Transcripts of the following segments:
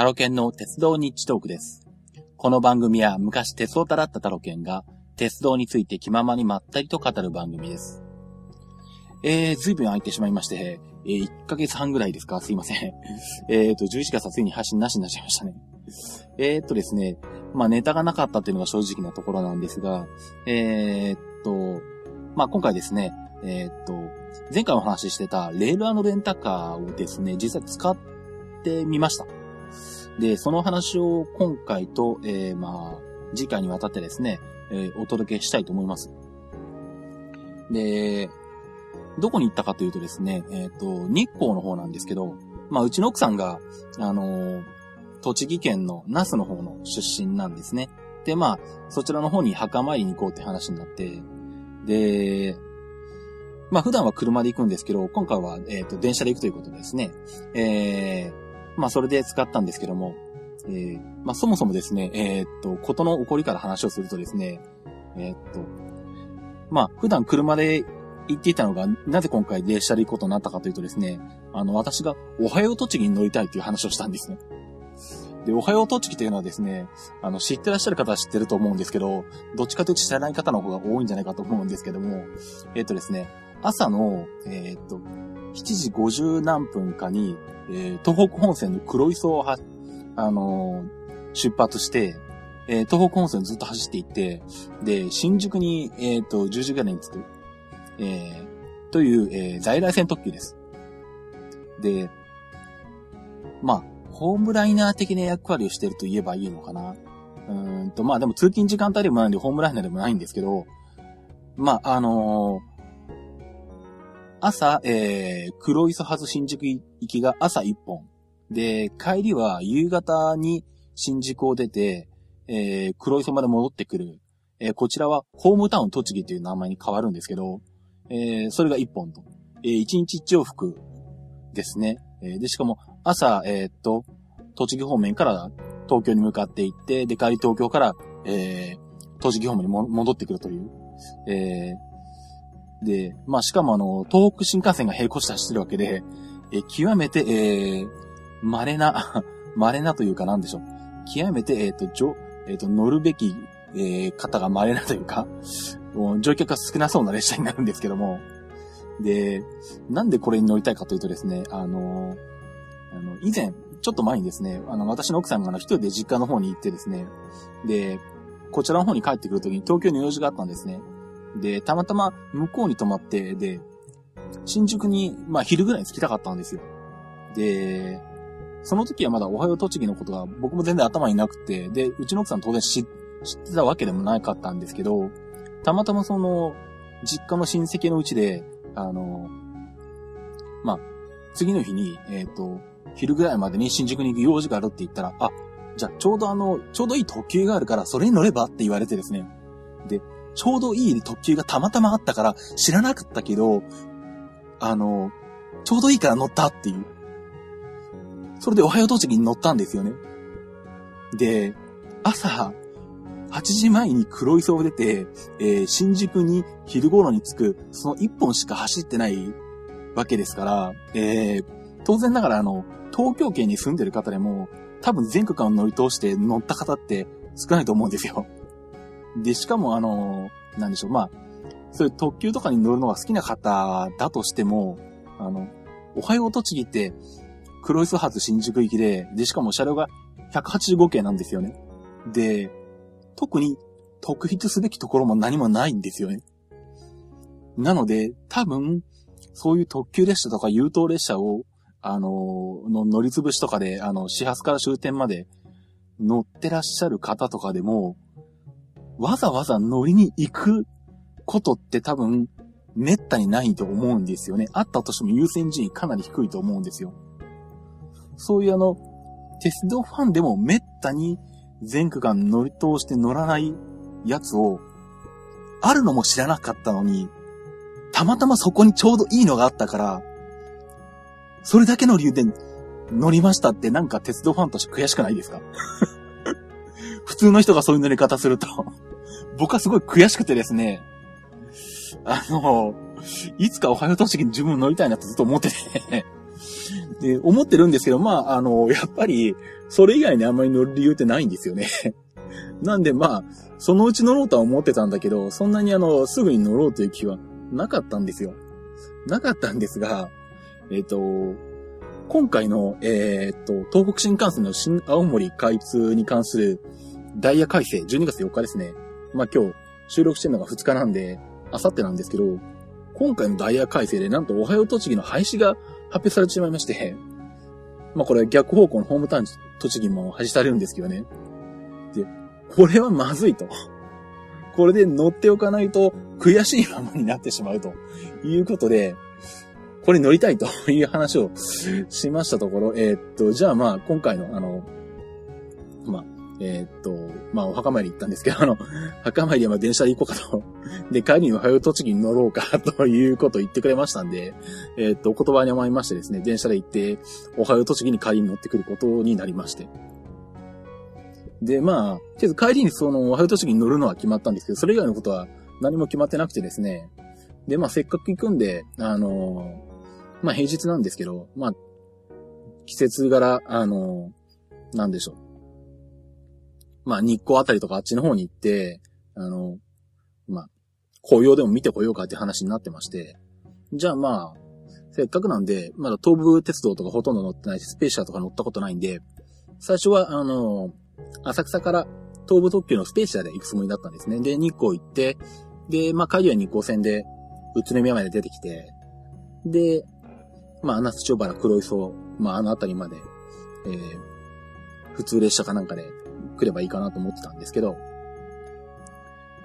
タロケンの鉄道日トークです。この番組は昔鉄オタだったタロケンが鉄道について気ままにまったりと語る番組です。えー、ずいぶん空いてしまいまして、えー、1ヶ月半ぐらいですか？すいません。えーと、11月はついに配信なしになっちゃいましたね。えーとですね、まあネタがなかったっていうのが正直なところなんですが、えーと、まあ今回ですね、えーと、前回お話ししてたレールレンタカーをですね、実際使ってみました。で、その話を今回と、えー、まあ、次回にわたってですね、えー、お届けしたいと思います。で、どこに行ったかというとですね、えっ、ー、と、日光の方なんですけど、まあ、うちの奥さんが、あの、栃木県の那須の方の出身なんですね。で、まあ、そちらの方に墓参りに行こうって話になって、で、まあ、普段は車で行くんですけど、今回は、えっ、ー、と、電車で行くということですね。えー、まあ、それで使ったんですけども、えー、まあ、そもそもですね、えー、っと、ことの起こりから話をするとですね、えー、っと、まあ、普段車で行っていたのが、なぜ今回電車で行くことになったかというとですね、あの、私が、おはよう栃木に乗りたいという話をしたんですね。で、おはよう栃木というのはですね、あの、知ってらっしゃる方は知ってると思うんですけど、どっちかというと知らない方の方が多いんじゃないかと思うんですけども、えっとですね、朝の、えー、っと、7時50何分かに、えー、東北本線の黒磯をは、あのー、出発して、えー、東北本線ずっと走っていって、で、新宿に、えっ、と、10時ぐらいに着く、え、という、え、在来線特急です。で、まあ、ホームライナー的な役割をしてると言えばいいのかな。うんと、まあでも通勤時間帯でもないんで、ホームライナーでもないんですけど、まあ、あの朝、えー、黒磯発新宿行きが朝1本。で、帰りは夕方に新宿を出て、えー、黒磯まで戻ってくる。えー、こちらはホームタウン栃木という名前に変わるんですけど、えー、それが1本と。えー、1日1往復ですね。えー、で、しかも朝、え、っと、栃木方面から東京に向かって行って、で、帰り東京から、えー、栃木方面に戻ってくるという、えー、で、まあ、しかもあの、東北新幹線が並行して走ってるわけで、え極めて、えー、稀な、稀なというかなんでしょう。極めて、えっ、ー、と、じょ、えっ、ー、と、乗るべき、えー、方が稀なというか、乗客が少なそうな列車になるんですけども、で、なんでこれに乗りたいかというとですね、あの、あの、以前、ちょっと前にですね、あの、私の奥さんがあの、一人で実家の方に行ってですね、で、こちらの方に帰ってくるときに東京に用事があったんですね。で、たまたま向こうに泊まって、で、新宿に、まあ昼ぐらいに着きたかったんですよ。で、その時はまだおはよう栃木のことが僕も全然頭になくて、で、うちの奥さん当然知ってたわけでもなかったんですけど、たまたまその、実家の親戚のうちで、あの、まあ、次の日に、えっ、ー、と、昼ぐらいまでに新宿に行く用事があるって言ったら、あ、じゃあちょうどあの、ちょうどいい特急があるから、それに乗ればって言われてですね。で、ちょうどいい特急がたまたまあったから知らなかったけど、あの、ちょうどいいから乗ったっていう。それでおはよう栃木に乗ったんですよね。で、朝、8時前に黒磯を出て、えー、新宿に昼頃に着く、その1本しか走ってないわけですから、えー、当然ながらあの、東京圏に住んでる方でも、多分全区間を乗り通して乗った方って少ないと思うんですよ。で、しかもあの、なんでしょう、まあ、そういう特急とかに乗るのが好きな方だとしても、あの、おはよう栃木って、黒磯発新宿行きで、で、しかも車両が185系なんですよね。で、特に特筆すべきところも何もないんですよね。なので、多分、そういう特急列車とか優等列車を、あの、の乗り潰しとかで、あの、始発から終点まで乗ってらっしゃる方とかでも、わざわざ乗りに行くことって多分、めったにないと思うんですよね。あったとしても優先順位かなり低いと思うんですよ。そういうあの、鉄道ファンでもめったに全区間乗り通して乗らないやつを、あるのも知らなかったのに、たまたまそこにちょうどいいのがあったから、それだけの理由で乗りましたってなんか鉄道ファンとして悔しくないですか？普通の人がそういう乗り方すると僕はすごい悔しくてですね、あの、いつかおはよう栃木に自分乗りたいなってずっと思っててで、思ってるんですけど、まあ、あの、やっぱり、それ以外にあんまり乗る理由ってないんですよね。なんでまあ、そのうち乗ろうとは思ってたんだけど、そんなにあの、すぐに乗ろうという気はなかったんですよ。なかったんですが、えっ、ー、と、今回の、えっ、と、東北新幹線の新青森開通に関するダイヤ改正、12月4日ですね。まあ今日収録してるのが2日なんで、あさってなんですけど、今回のダイヤ改正でなんとおはよう栃木の廃止が発表されてしまいまして、まあこれ逆方向のホームタウン栃木も廃止されるんですけどね。で、これはまずいと。これで乗っておかないと悔しいままになってしまうということで、これ乗りたいと いう話をしましたところ、えー、っと、じゃあまあ今回のあの、まあ、えー、っと、まあ、お墓参り行ったんですけど、あの、墓参りはま電車で行こうかと。で、帰りにおはよう栃木に乗ろうか ということを言ってくれましたんで、えー、っと、お言葉に思いましてですね、電車で行って、おはよう栃木に帰りに乗ってくることになりまして。で、まあ、とりあえず帰りにその、おはよう栃木に乗るのは決まったんですけど、それ以外のことは何も決まってなくてですね。で、まあ、せっかく行くんで、あのまあ、平日なんですけど、まあ、季節柄、あのなんでしょう。まあ、日光あたりとかあっちの方に行って、あの、まあ、紅葉でも見てこようかって話になってまして、じゃあまあ、せっかくなんで、まだ東武鉄道とかほとんど乗ってないし、スペーシアとか乗ったことないんで、最初は、あの、浅草から東武特急のスペーシアで行くつもりだったんですね。で、日光行って、で、まあ、帰りは日光線で、宇都宮まで出てきて、で、まあ、穴津町原黒磯、まあ、あの辺りまで、えー、普通列車かなんかで来ればいいかなと思ってたんですけど、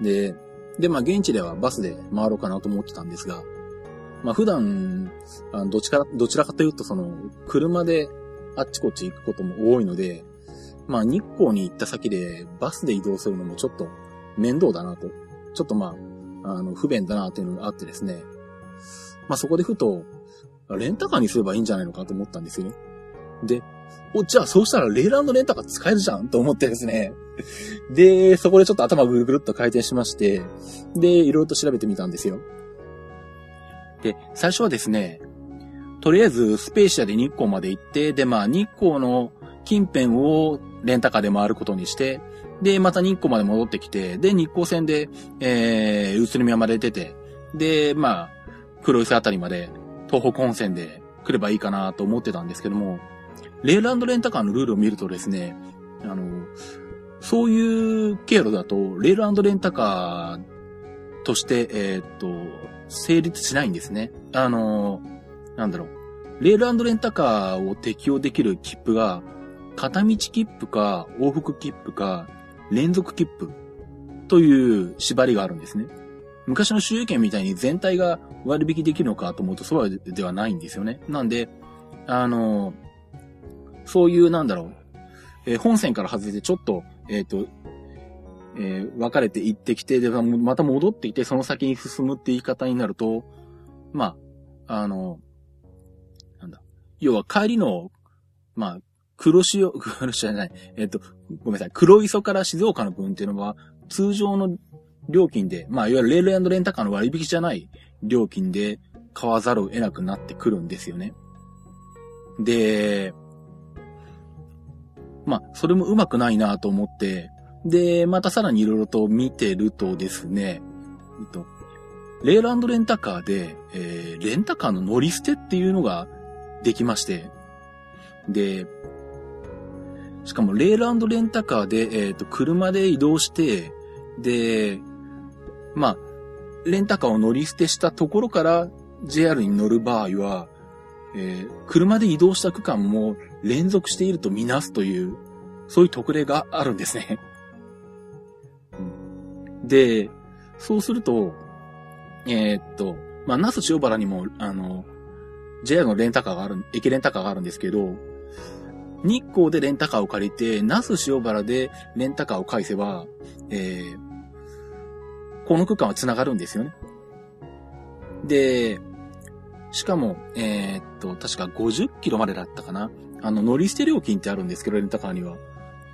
で、で、まあ現地ではバスで回ろうかなと思ってたんですが、まあ普段、あのどちら、どちらかというとその、車であっちこっち行くことも多いので、まあ日光に行った先でバスで移動するのもちょっと面倒だなと、ちょっとまあ、あの、不便だなっていうのがあってですね、まあそこでふと、レンタカーにすればいいんじゃないのかと思ったんですよね。で、お、じゃあそうしたらレーランドレンタカー使えるじゃんと思ってですね。で、そこでちょっと頭ぐるぐるっと回転しまして、で、いろいろと調べてみたんですよ。で、最初はですね、とりあえずスペーシアで日光まで行って、で、まあ日光の近辺をレンタカーで回ることにして、で、また日光まで戻ってきて、で、日光線で、えー、宇都宮まで出て、で、まあ、黒磯あたりまで、東北本線で来ればいいかなと思ってたんですけども、レールレンタカーのルールを見るとですね、あの、そういう経路だと、レールレンタカーとして、えー、っと、成立しないんですね。あの、なんだろう。レールレンタカーを適用できる切符が、片道切符か、往復切符か、連続切符という縛りがあるんですね。昔の収益券みたいに全体が割引できるのかと思うとそうではないんですよね。なんで、あの、そういう、なんだろう、えー、本線から外れてちょっと、えっ、ー、と、えー、分かれて行ってきて、で、また戻ってきて、その先に進むって言い方になると、まあ、あの、なんだ、要は帰りの、まあ、黒潮、黒潮じゃない、えっ、ー、と、ごめんなさい、黒磯から静岡の分っていうのは、通常の料金で、まあ、いわゆるレールレンタカーの割引じゃない料金で買わざるを得なくなってくるんですよね。で、まあ、それもうまくないなと思って、で、またさらにいろいろと見てるとですね、えっと、レーランドレンタカーで、えー、レンタカーの乗り捨てっていうのができまして、で、しかもレーランドレンタカーで、えっ、と、車で移動して、で、まあ、レンタカーを乗り捨てしたところから JR に乗る場合は、えー、車で移動した区間も連続しているとみなすという、そういう特例があるんですね。で、そうすると、えー、っと、まあ、那須塩原にも、あの、JR のレンタカーがある、駅レンタカーがあるんですけど、日光でレンタカーを借りて、那須塩原でレンタカーを返せば、えー、この区間は繋がるんですよね。で、しかも、えー、っと、確か50キロまでだったかな。あの、乗り捨て料金ってあるんですけど、レンタカーには。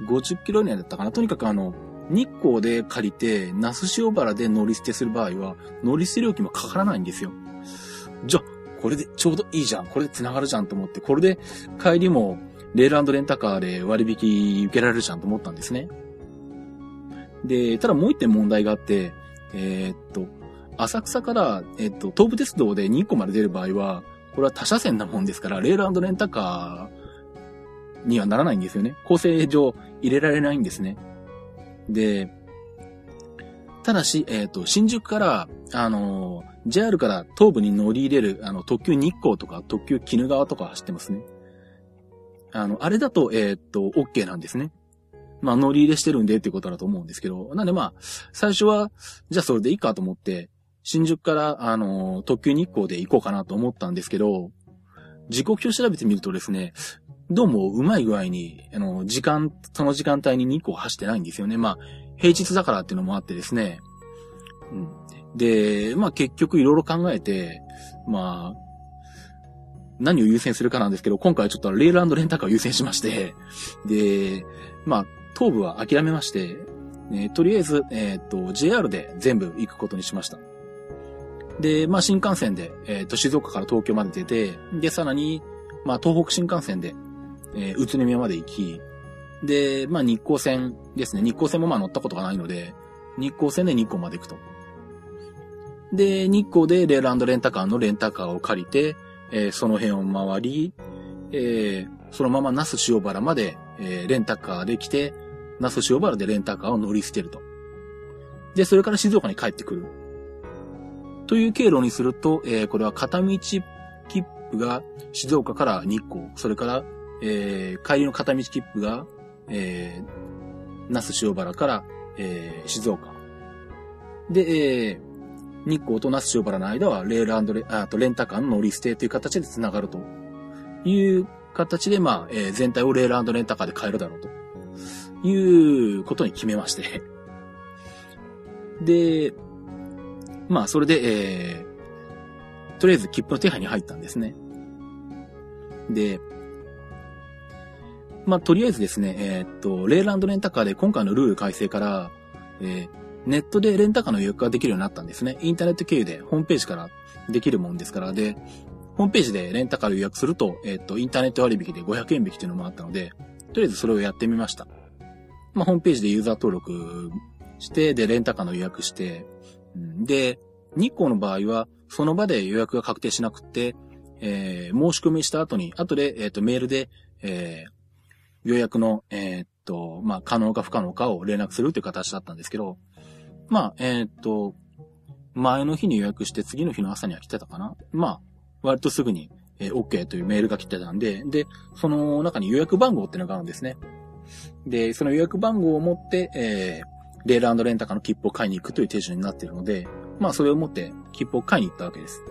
50キロ以内だったかな。とにかくあの、日光で借りて、那須塩原で乗り捨てする場合は、乗り捨て料金もかからないんですよ。じゃあ、これでちょうどいいじゃん。これで繋がるじゃんと思って、これで帰りも、レールレンタカーで割引受けられるじゃんと思ったんですね。で、ただもう一点問題があって、えー、っと、浅草から、え、っと、東武鉄道で2個まで出る場合は、これは他車線なもんですから、レールレンタカーにはならないんですよね。構成上入れられないんですね。で、ただし、えっ、と、新宿から、あの、JR から東部に乗り入れる、あの、特急日光とか、特急鬼怒川とか走ってますね。あの、あれだと、えっ、と、OK なんですね。まあ、乗り入れしてるんでっていうことだと思うんですけど、なんでまあ、最初は、じゃあそれでいいかと思って、新宿から、あの、特急日光で行こうかなと思ったんですけど、時刻表調べてみるとですね、どうもうまい具合に、あの、時間、その時間帯に日光走ってないんですよね。まあ、平日だからっていうのもあってですね。うん。で、まあ結局いろいろ考えて、まあ、何を優先するかなんですけど、今回はちょっとレールレンタカーを優先しまして、で、まあ、東部は諦めまして、ね、とりあえず、えっ、ー、と、JR で全部行くことにしました。で、まあ、新幹線で、えっ、ー、と、静岡から東京まで出て、で、さらに、まあ、東北新幹線で、えー、宇都宮まで行き、で、まあ、日光線ですね。日光線もまあ乗ったことがないので、日光線で日光まで行くと。で、日光でレールレンタカーのレンタカーを借りて、えー、その辺を回り、えー、そのまま那須塩原まで、えー、レンタカーで来て、那須塩原でレンタカーを乗り捨てると。で、それから静岡に帰ってくる。という経路にすると、えー、これは片道切符が静岡から日光、それから、えー、帰りの片道切符が、えー、那須塩原から、えー、静岡。で、えー、日光と那須塩原の間はレールレあとレンタカーの乗り捨てという形で繋がるという形で、まあ、えー、全体をレールレンタカーで変えるだろうということに決めましてで、まあ、それで、えー、とりあえず切符の手配に入ったんですね。で、まあ、とりあえずですね、えー、っと、レールレンタカーで今回のルール改正から、えー、ネットでレンタカーの予約ができるようになったんですね。インターネット経由でホームページからできるもんですから、で、ホームページでレンタカーを予約すると、えっ、と、インターネット割引で500円引きというのもあったので、とりあえずそれをやってみました。まあ、ホームページでユーザー登録して、で、レンタカーの予約して、で、日光の場合は、その場で予約が確定しなくて、えー、申し込みした後に、後で、えっ、ー、と、メールで、えー、予約の、えっ、と、まあ、可能か不可能かを連絡するという形だったんですけど、まあ、えっ、と、前の日に予約して次の日の朝には来てたかなまあ、割とすぐに、えー、OK というメールが来てたんで、で、その中に予約番号っていうのがあるんですね。で、その予約番号を持って、えー、レールレンタカーの切符を買いに行くという手順になっているので、まあそれを持って切符を買いに行ったわけです。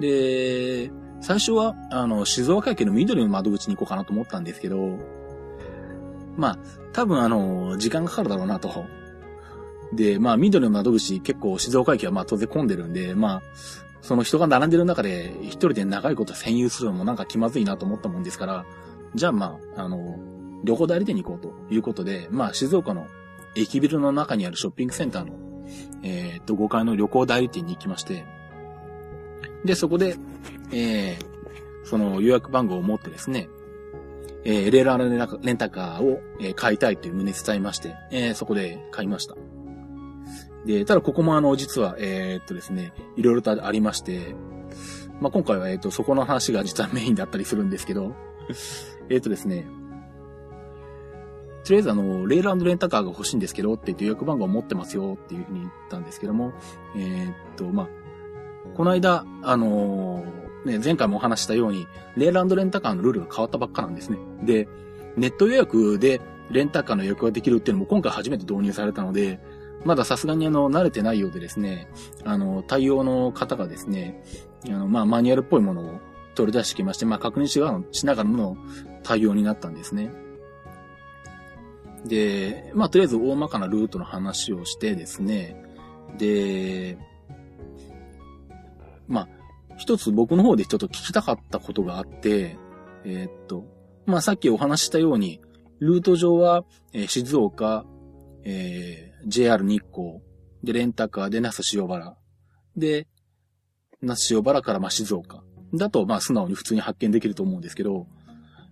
で、最初は、あの、静岡駅の緑の窓口に行こうかなと思ったんですけど、まあ、多分あの、時間がかかるだろうなと。で、まあ、緑の窓口結構静岡駅はまあ当然混んでるんで、まあ、その人が並んでる中で一人で長いこと占有するのもなんか気まずいなと思ったもんですから、じゃあまあ、あの、旅行代理店に行こうということで、まあ静岡の駅ビルの中にあるショッピングセンターの、えー、っと、5階の旅行代理店に行きまして、で、そこで、えー、その予約番号を持ってですね、えー、レールレンタカーを、え、買いたいという旨伝えまして、えー、そこで買いました。で、ただここもあの、実は、えー、っとですね、いろいろとありまして、まあ、今回は、え、っと、そこの話が実はメインだったりするんですけど、えっとですね、とりあえずあの、レールレンタカーが欲しいんですけどって予約番号を持ってますよっていうふうに言ったんですけども、えー、っと、まあ、この間、あのー、ね、前回もお話したように、レールレンタカーのルールが変わったばっかなんですね。で、ネット予約でレンタカーの予約ができるっていうのも今回初めて導入されたので、まださすがにあの、慣れてないようでですね、あの、対応の方がですね、あの、まあ、マニュアルっぽいものを取り出してきまして、まあ、確認しながらの対応になったんですね。で、まあ、とりあえず大まかなルートの話をしてですね、で、まあ、一つ僕の方でちょっと聞きたかったことがあって、えー、っと、まあ、さっきお話したように、ルート上は、えー、静岡、えー、JR 日光、で、レンタカーで那須塩原、で、那須塩原からま静岡。だと、まあ素直に普通に発見できると思うんですけど、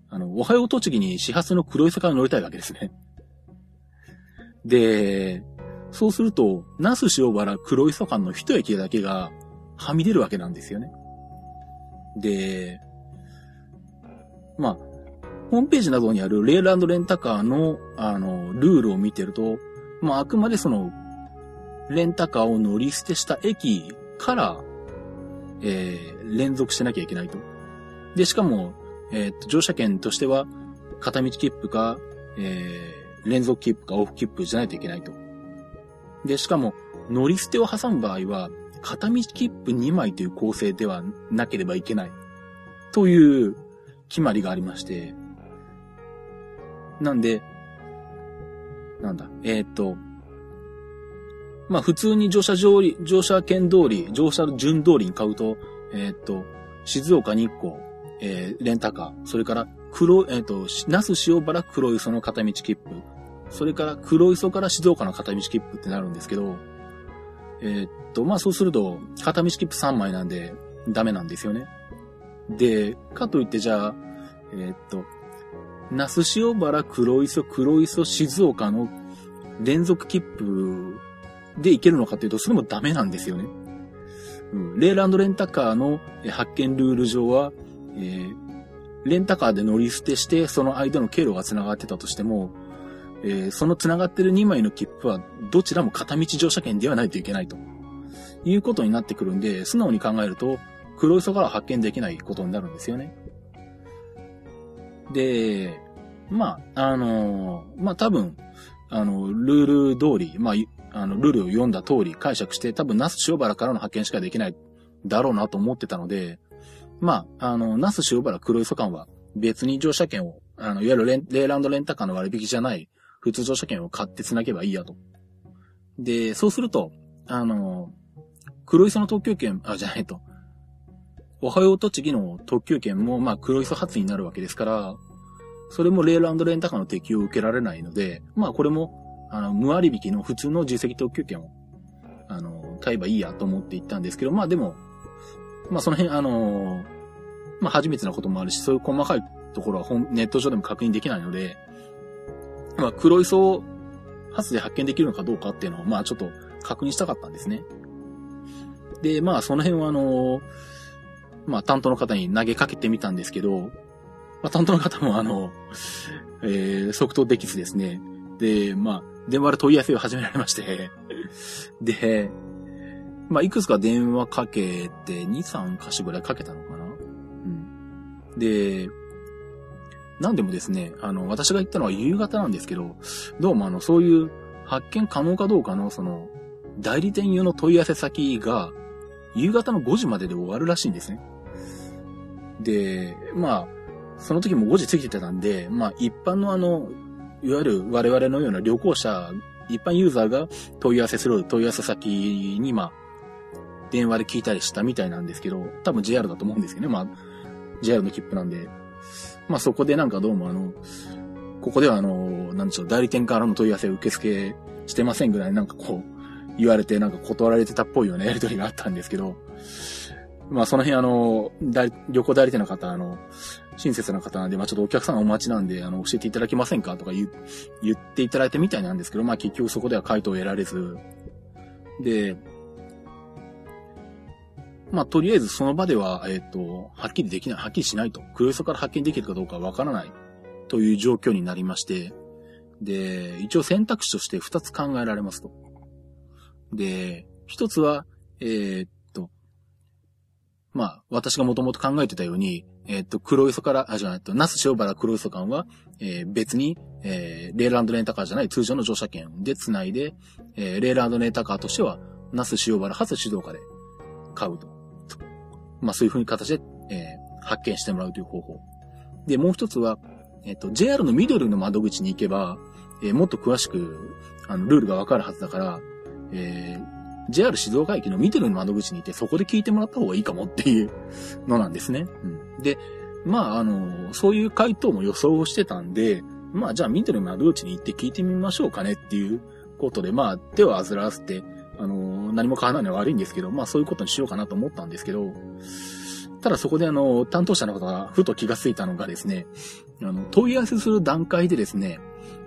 あの、おはよう栃木に始発の黒磯から乗りたいわけですね。で、そうすると、那須塩原黒磯間の一駅だけがはみ出るわけなんですよね。で、まあ、ホームページなどにあるレールレンタカーの、あの、ルールを見てると、まあ、あくまでその、レンタカーを乗り捨てした駅から、えー、連続してなきゃいけないと。で、しかも、えー、っと、乗車券としては、片道切符か、えー、連続切符か往復切符じゃないといけないと。で、しかも、乗り捨てを挟む場合は、片道切符2枚という構成ではなければいけない。という決まりがありまして。なんで、なんだ、えー、っと、まあ普通に乗車上り、乗車券通り、乗車順通りに買うと、えー、っと、静岡日光、えー、レンタカー、それから黒、えっ、と、那須塩原黒磯の片道切符、それから黒磯から静岡の片道切符ってなるんですけど、えっと、まあそうすると、片道切符3枚なんで、ダメなんですよね。で、かといってじゃあ、えっと、那須塩原黒磯黒磯静岡の連続切符で行けるのかというと、それもダメなんですよね。うん、レーランドレンタカーの発見ルール上は、えー、レンタカーで乗り捨てして、その間の経路が繋がってたとしても、えー、その繋がってる2枚の切符は、どちらも片道乗車券ではないといけないと。いうことになってくるんで、素直に考えると、黒磯から発見できないことになるんですよね。で、まあ、あのー、まあ多分、あの、ルール通り、まあ、あの、ルールを読んだ通り解釈して、多分、那須塩原からの派遣しかできないだろうなと思ってたので、まあ、あの、那須塩原黒磯間は別に乗車券を、あの、いわゆるレンレーランドレンタカーの割引じゃない普通乗車券を買って繋げばいいやと。で、そうすると、あの、黒磯の特急券、あ、じゃないと。おはよう栃木の特急券も、まあ、黒磯発になるわけですから、それもレールレンタカーの適用を受けられないので、まあ、これもあの、無割引の普通の実績特急券を、あの、買えばいいやと思って行ったんですけど、まあでも、まあその辺、あの、まあ初めてなこともあるし、そういう細かいところは本ネット上でも確認できないので、まあ黒磯発で発見できるのかどうかっていうのを、まあちょっと確認したかったんですね。で、まあその辺はあの、まあ担当の方に投げかけてみたんですけど、まあ担当の方もあの、えー、即答できずですね。で、まあ、電話で問い合わせを始められましてで、まあ、いくつか電話かけて、2、3箇所ぐらいかけたのかなうん。で、なんでもですね、あの、私が行ったのは夕方なんですけど、どうもあの、そういう発見可能かどうかの、その、代理店用の問い合わせ先が、夕方の5時までで終わるらしいんですね。で、まあ、その時も5時過ぎてたんで、まあ、一般のあの、いわゆる我々のような旅行者、一般ユーザーが問い合わせする問い合わせ先に、まあ、電話で聞いたりしたみたいなんですけど、多分 JR だと思うんですけどね。まあ、JR の切符なんで。まあそこでなんかどうもあの、ここではあの、なんでしょう、代理店からの問い合わせを受付してませんぐらいなんかこう、言われてなんか断られてたっぽいような やりとりがあったんですけど、まあその辺あの、旅行代理店の方、あの、親切な方なんで、まあちょっとお客さんお待ちなんで、あの、教えていただけませんか？とか言言っていただいたみたいなんですけど、まあ結局そこでは回答を得られず、で、まあとりあえずその場では、えっ、ー、と、はっきりできない、はっきりしないと、黒磯から発見できるかどうかわからないという状況になりまして、で、一応選択肢として二つ考えられますと。で、一つは、えー、っと、まあ、私がもともと考えてたように、えっ、と、黒磯から、あ、じゃないと、那須塩原黒磯間は、えー、別に、えー、レーランドレンタカーじゃない通常の乗車券で繋いで、えー、レーランドレンタカーとしては、那須塩原初静岡で買うと。まあ、そういう風に形で、えー、発見してもらうという方法。で、もう一つは、えっ、と、JR の緑の窓口に行けば、えー、もっと詳しく、あの、ルールがわかるはずだから、えー、JR 静岡駅の見てる窓口にいて、そこで聞いてもらった方がいいかもっていうのなんですね。うん、で、まあ、あの、そういう回答も予想してたんで、まあ、じゃあ見てる窓口に行って聞いてみましょうかねっていうことで、まあ、手を煩わせて、あの、何も変わないのは悪いんですけど、まあ、そういうことにしようかなと思ったんですけど、ただそこであの、担当者の方がふと気がついたのがですね、あの、問い合わせする段階でですね、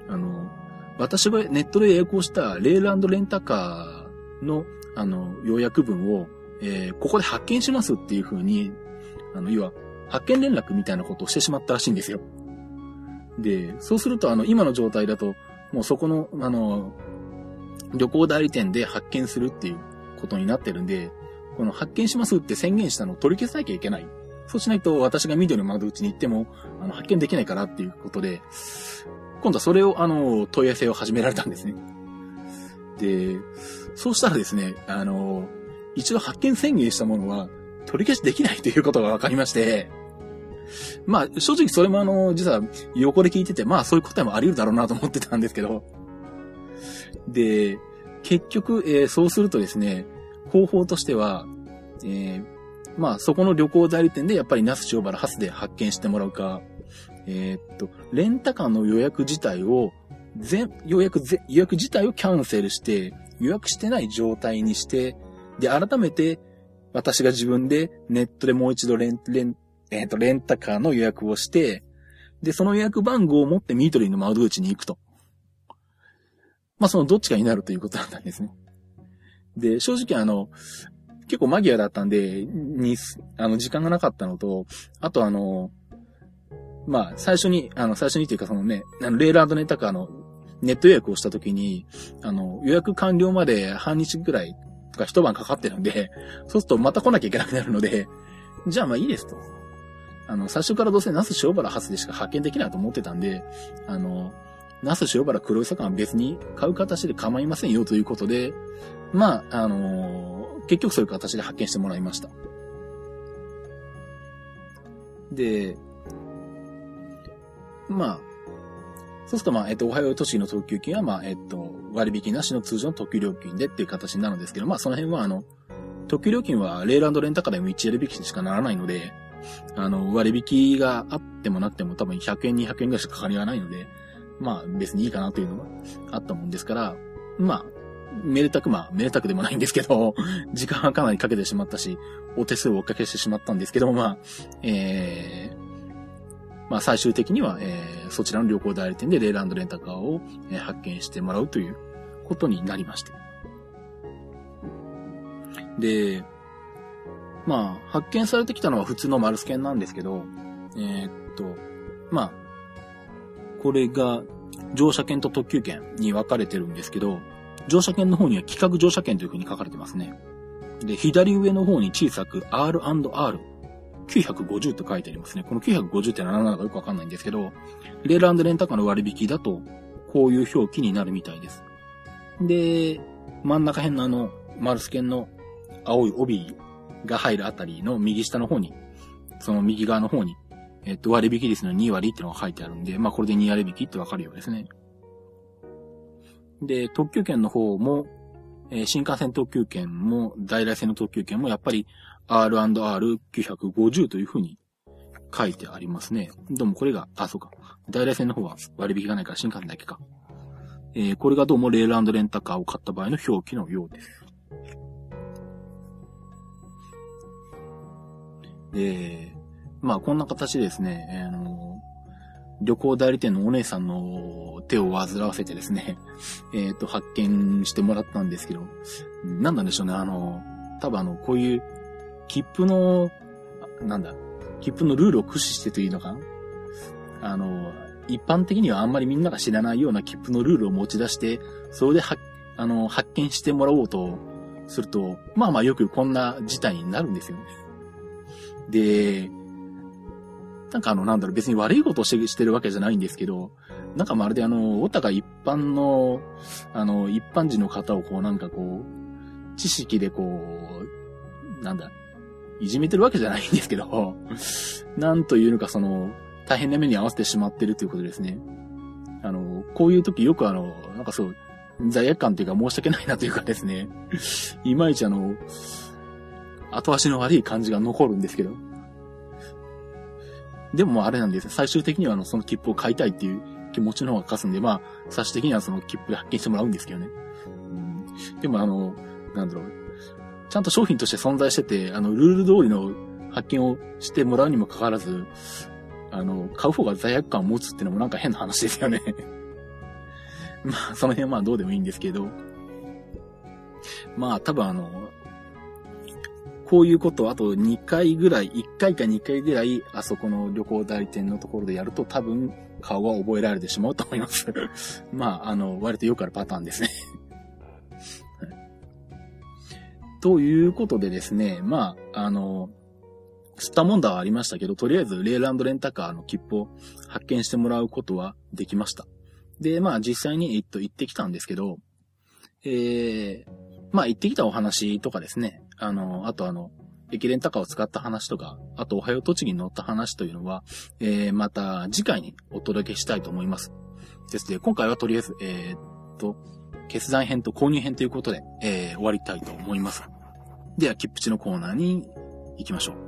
あの、私がネットで予約をしたレールレンタカーの、あの、予約文を、えー、ここで発見しますっていう風に、あの、要は、発見連絡みたいなことをしてしまったらしいんですよ。で、そうすると、あの、今の状態だと、もうそこの、あの、旅行代理店で発見するっていうことになってるんで、この発見しますって宣言したのを取り消さなきゃいけない。そうしないと私が緑の窓口に行っても、あの、発見できないからっていうことで、今度はそれを、あの、問い合わせを始められたんですね。で、そうしたらですね、あの、一度発見宣言したものは取り消しできないということが分かりまして、まあ、正直それもあの、実は横で聞いてて、まあそういう答えもあり得るだろうなと思ってたんですけど、で、結局、えー、そうするとですね、方法としては、えー、まあそこの旅行代理店でやっぱり那須塩原ハスで発見してもらうか、えー、っと、レンタカーの予約自体を、全、予約、予約自体をキャンセルして、予約してない状態にして、で、改めて、私が自分でネットでもう一度レン、レン、えー、っと、レンタカーの予約をして、で、その予約番号を持ってミートリーの窓口に行くと。まあ、そのどっちかになるということだったんですね。で、正直あの、結構マギアだったんで、に、あの、時間がなかったのと、あとあの、まあ、最初に、あの、最初にっていうかそのね、あの、レーラードネタカーのネット予約をした時に、あの、予約完了まで半日ぐらいとか一晩かかってるんで、そうするとまた来なきゃいけなくなるので、じゃあまあいいですと。あの、最初からどうせナス塩原発でしか発見できないと思ってたんで、あの、ナス塩原黒い魚は別に買う形で構いませんよということで、まあ、あの結局そういう形で発見してもらいました。で、まあ、そうすると、まあ、えっと、おはよう都市の特急券は、まあ、えっと、割引なしの通常の特急料金でっていう形になるんですけど、まあ、その辺は、あの、特急料金はレールレンタカーでも1割引きしかならないので、あの、割引があってもなくても多分100円、200円ぐらいしかかかりがないので、まあ、別にいいかなというのがあったもんですから、まあ、めでたく、まあ、めでたくでもないんですけど、時間はかなりかけてしまったし、お手数をおかけしてしまったんですけど、まあ、えー、まあ、最終的には、えー、そちらの旅行代理店でレーランドレンタカーを、えー、発見してもらうということになりまして。で、まあ、発見されてきたのは普通のマルスケンなんですけど、えー、っと、まあ、これが乗車券と特急券に分かれてるんですけど、乗車券の方には企画乗車券という風に書かれてますね。で、左上の方に小さく R&R 950と書いてありますね。この950って何なのかよくわかんないんですけど、レールレンタカーの割引だと、こういう表記になるみたいです。で、真ん中辺のあの、マルスケンの青い帯が入るあたりの右下の方に、その右側の方に、えっと、割引率の2割っていうのが書いてあるんで、まあこれで2割引ってわかるようですね。で、特急券の方も、えー、新幹線特急券も、在来線の特急券もやっぱり R&R950 というふうに書いてありますね。どうもこれが、あ、そうか。在来線の方は割引がないから新幹線だけか。えー、これがどうもレールレンタカーを買った場合の表記のようです。で、まあこんな形でですね、あの、旅行代理店のお姉さんの手を煩わせてですね、えっ、ー、と、発見してもらったんですけど、なんなんでしょうね、あの、多分あの、こういう切符の、なんだ、切符のルールを駆使してというのかあの、一般的にはあんまりみんなが知らないような切符のルールを持ち出して、それでは、あの、発見してもらおうとすると、まあまあよくこんな事態になるんですよね。で、なんかあの、なんだろう、別に悪いことをしてしてるわけじゃないんですけど、なんかまるであの、お互い一般の、あの、一般人の方をこうなんかこう、知識でこう、なんだ、いじめてるわけじゃないんですけど、なんというのかその、大変な目に合わせてしまってるということですね。あの、こういう時よくあの、なんかそう、罪悪感っていうか申し訳ないなというかですね、いまいちあの、後足の悪い感じが残るんですけど。でもあれなんです最終的にはあの、その切符を買いたいっていう気持ちの方が勝つんで、まあ、最終的にはその切符で発見してもらうんですけどね。うん、でもあの、なんだろう、ちゃんと商品として存在してて、あの、ルール通りの発見をしてもらうにもかかわらず、あの、買う方が罪悪感を持つっていうのもなんか変な話ですよね。まあ、その辺はまあどうでもいいんですけど、まあ多分あの、こういうことをあと2回ぐらい、1回か2回ぐらい、あそこの旅行代理店のところでやると多分顔は覚えられてしまうと思います。まあ、あの、割とよくあるパターンですね。ということでですね、まあ、あの、吸ったもんだはありましたけど、とりあえずレーランドレンタカーの切符を発見してもらうことはできました。で、まあ実際に、えっと、行ってきたんですけど、えー、まあ行ってきたお話とかですね、あの、あとあの、駅伝高を使った話とか、あとおはよう栃木に乗った話というのは、えー、また次回にお届けしたいと思います。ですので、今回はとりあえず、えー、っと、決断編と購入編ということで、えー、終わりたいと思います。では、キップチのコーナーに行きましょう。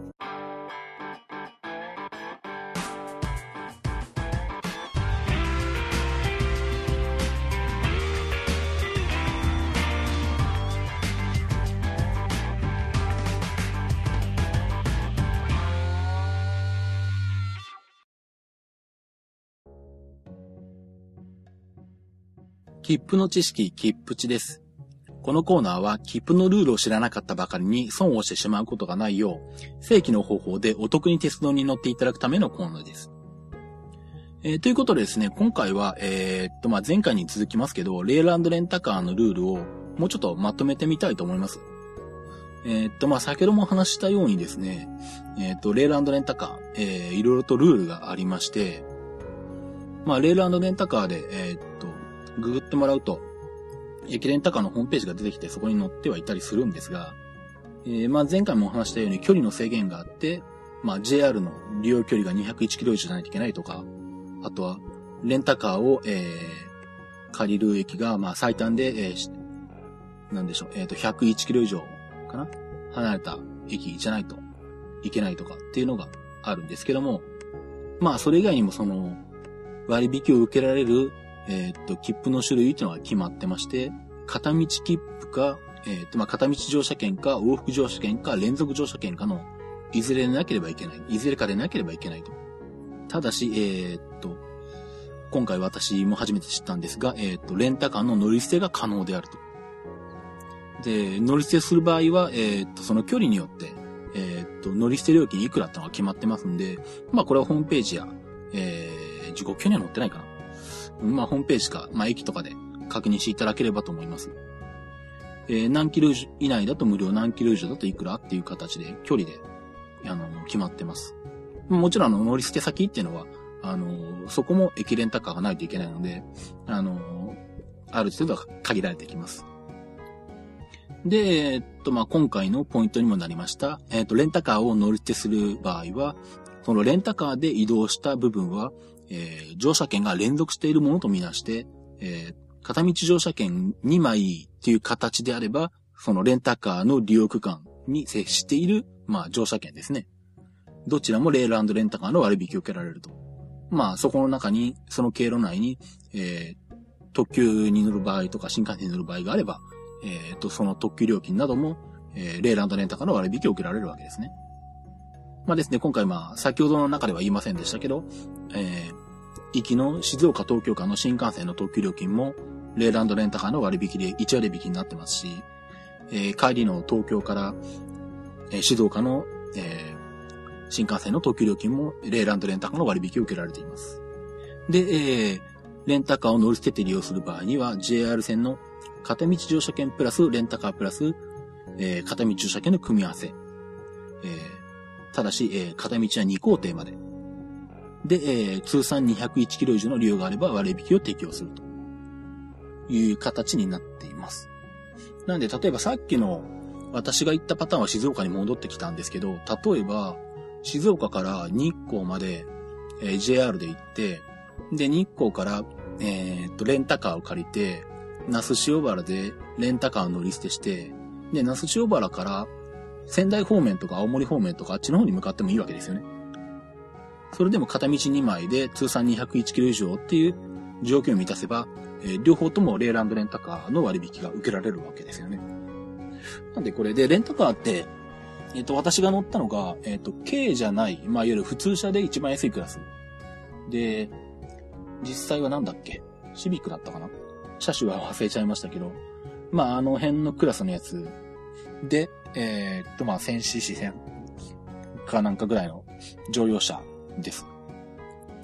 切符の知識、切符値です。このコーナーは切符のルールを知らなかったばかりに損をしてしまうことがないよう、正規の方法でお得に鉄道に乗っていただくためのコーナーです。えー、ということでですね、今回は、えー、っと、まあ、前回に続きますけど、レーランドレンタカーのルールをもうちょっとまとめてみたいと思います。えー、っと、まあ、先ほども話したようにですね、えっと、レーランドレンタカー、えー、いろいろとルールがありまして、まあ、レーランドレンタカーで、えっ、ググってもらうと、駅伝高のホームページが出てきてそこに載ってはいたりするんですが、えー、まあ前回もお話したように距離の制限があって、まあ JR の利用距離が201キロ以上じゃないといけないとか、あとはレンタカーを、えー、借りる駅がまあ最短で、えー、なんでしょう、えっ、ー、と101キロ以上かな？離れた駅じゃないといけないとかっていうのがあるんですけども、まあそれ以外にもその割引を受けられるえー、っと、切符の種類っていうのが決まってまして、片道切符か、えー、っと、まあ、片道乗車券か、往復乗車券か、連続乗車券かの、いずれでなければいけない。いずれかでなければいけないと。ただし、えー、っと、今回私も初めて知ったんですが、えっと、レンタカーの乗り捨てが可能であると。で、乗り捨てする場合は、えっと、その距離によって、えっと、乗り捨て料金いくらってのが決まってますんで、まあ、これはホームページや、えー、時刻表には載ってないかな。まあ、ホームページか、まあ、駅とかで確認していただければと思います。えー、何キロ以内だと無料、何キロ以上だといくらっていう形で、距離で、あの、決まってます。もちろん、あの、乗り捨て先っていうのは、あの、そこも駅レンタカーがないといけないので、あの、ある程度は限られてきます。で、えっと、まあ、今回のポイントにもなりました、えっと、レンタカーを乗り捨てする場合は、そのレンタカーで移動した部分は、えー、乗車券が連続しているものとみなして、えー、片道乗車券2枚っていう形であれば、そのレンタカーの利用区間に接している、まあ、乗車券ですね。どちらもレールレンタカーの割引を受けられると。まあ、そこの中に、その経路内に、えー、特急に乗る場合とか新幹線に乗る場合があれば、えっ、ー、と、その特急料金なども、えー、レールレンタカーの割引を受けられるわけですね。まあですね、今回まあ、先ほどの中では言いませんでしたけど、えー、行きの静岡東京間の新幹線の特急料金も、レーランドレンタカーの割引で1割引きになってますし、えー、帰りの東京から、えー、静岡の、えー、新幹線の特急料金も、レーランドレンタカーの割引を受けられています。で、えー、レンタカーを乗り捨てて利用する場合には、JR 線の片道乗車券プラスレンタカープラス、えー、片道乗車券の組み合わせ、えー、ただし、えー、片道は2工程まで。で、えー、通算201キロ以上の利用があれば割引を適用するという形になっています。なんで、例えばさっきの私が行ったパターンは静岡に戻ってきたんですけど、例えば、静岡から日光まで、えー、JR で行って、で、日光から、えー、っと、レンタカーを借りて、那須塩原でレンタカーを乗り捨てして、で、那須塩原から仙台方面とか青森方面とかあっちの方に向かってもいいわけですよね。それでも片道2枚で通算201キロ以上っていう条件を満たせば、えー、両方ともレーランドレンタカーの割引が受けられるわけですよね。なんでこれで、レンタカーって、えっ、と、私が乗ったのが、えっ、と、K じゃない、まあ、いわゆる普通車で一番安いクラス。で、実際はなんだっけ？シビックだったかな？車種は忘れちゃいましたけど、まあ、あの辺のクラスのやつで、えー、っと、まあ、1000cc 1000かなんかぐらいの乗用車です。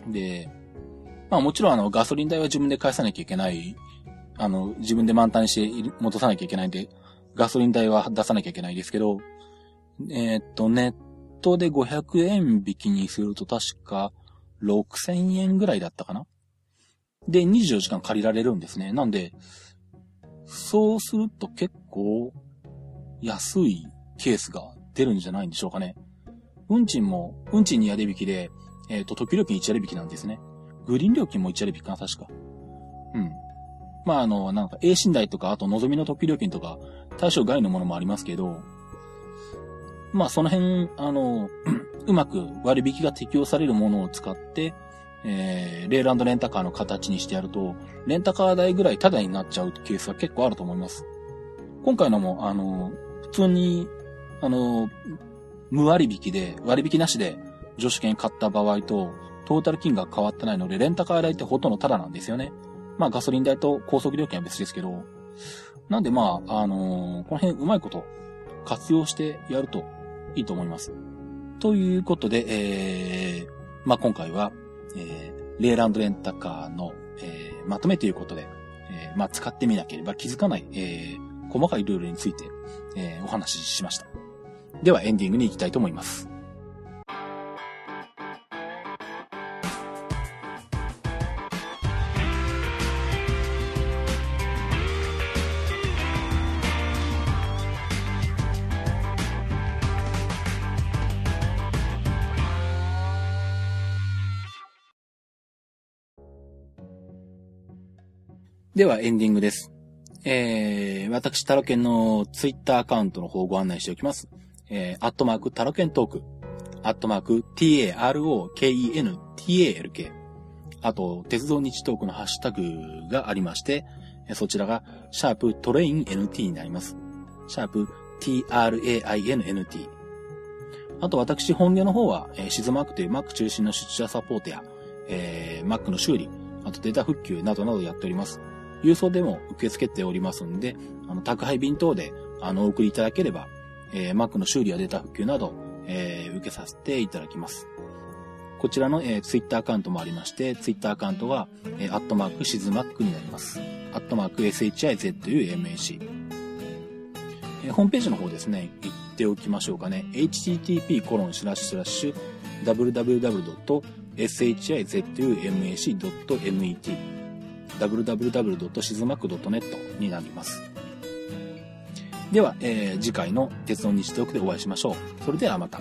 で、まあもちろんあのガソリン代は自分で返さなきゃいけない、あの、自分で満タンして戻さなきゃいけないんで、ガソリン代は出さなきゃいけないですけど、えー、っと、ネットで500円引きにすると確か6000円ぐらいだったかなで、24時間借りられるんですね。なんで、そうすると結構安いケースが出るんじゃないんでしょうかね。運賃も、運賃にやり引きで、えっ、ー、と、時料金1割引きなんですね。グリーン料金も1割引きかな、確か。うん。まあ、あの、なんか、A 寝台とか、あと、望みの時料金とか、対象外のものもありますけど、まあ、その辺、あの、うまく割引が適用されるものを使って、えー、レールレンタカーの形にしてやると、レンタカー代ぐらいタダになっちゃうケースは結構あると思います。今回のも、あの、通に、あの、無割引で、割引なしで、助手券買った場合と、トータル金額変わってないので、レンタカー代ってほとんどタダなんですよね。まあガソリン代と高速料金は別ですけど、なんでまあ、あのー、この辺うまいこと活用してやるといいと思います。ということで、えー、まあ今回は、えー、レーランドレンタカーの、えー、まとめということで、えー、まあ使ってみなければ気づかない、えー、細かいルールについて、えー、お話ししました。ではエンディングに行きたいと思います。ではエンディングです。えー、私、タロケンのツイッターアカウントの方をご案内しておきます。えー、アットマークタロケントーク、アットマーク t-a-r-o-k-e-n-t-a-l-k、あと、鉄道日トークのハッシュタグがありまして、そちらが、シャープトレイン NT になります。シャープ trainnt。あと、私、本音の方は、えー、シズマークという Mac 中心の出社サポートや、えー、Mac の修理、あとデータ復旧などなどやっております。郵送でも受け付けておりますんで、あの、宅配便等で、あの、お送りいただければ、えー、Mac の修理やデータ復旧など、えー、受けさせていただきます。こちらの、えー、Twitter アカウントもありまして、Twitter アカウントは、えー、アットマークシズマックになります。アットマーク SHIZUMAC。えー、ホームページの方ですね、言っておきましょうかね。http コロンスラッシュスラッシュ www.shizumAC.net www.shizmac.net になります。では、えー、次回の鉄道日トークでお会いしましょう。それではまた。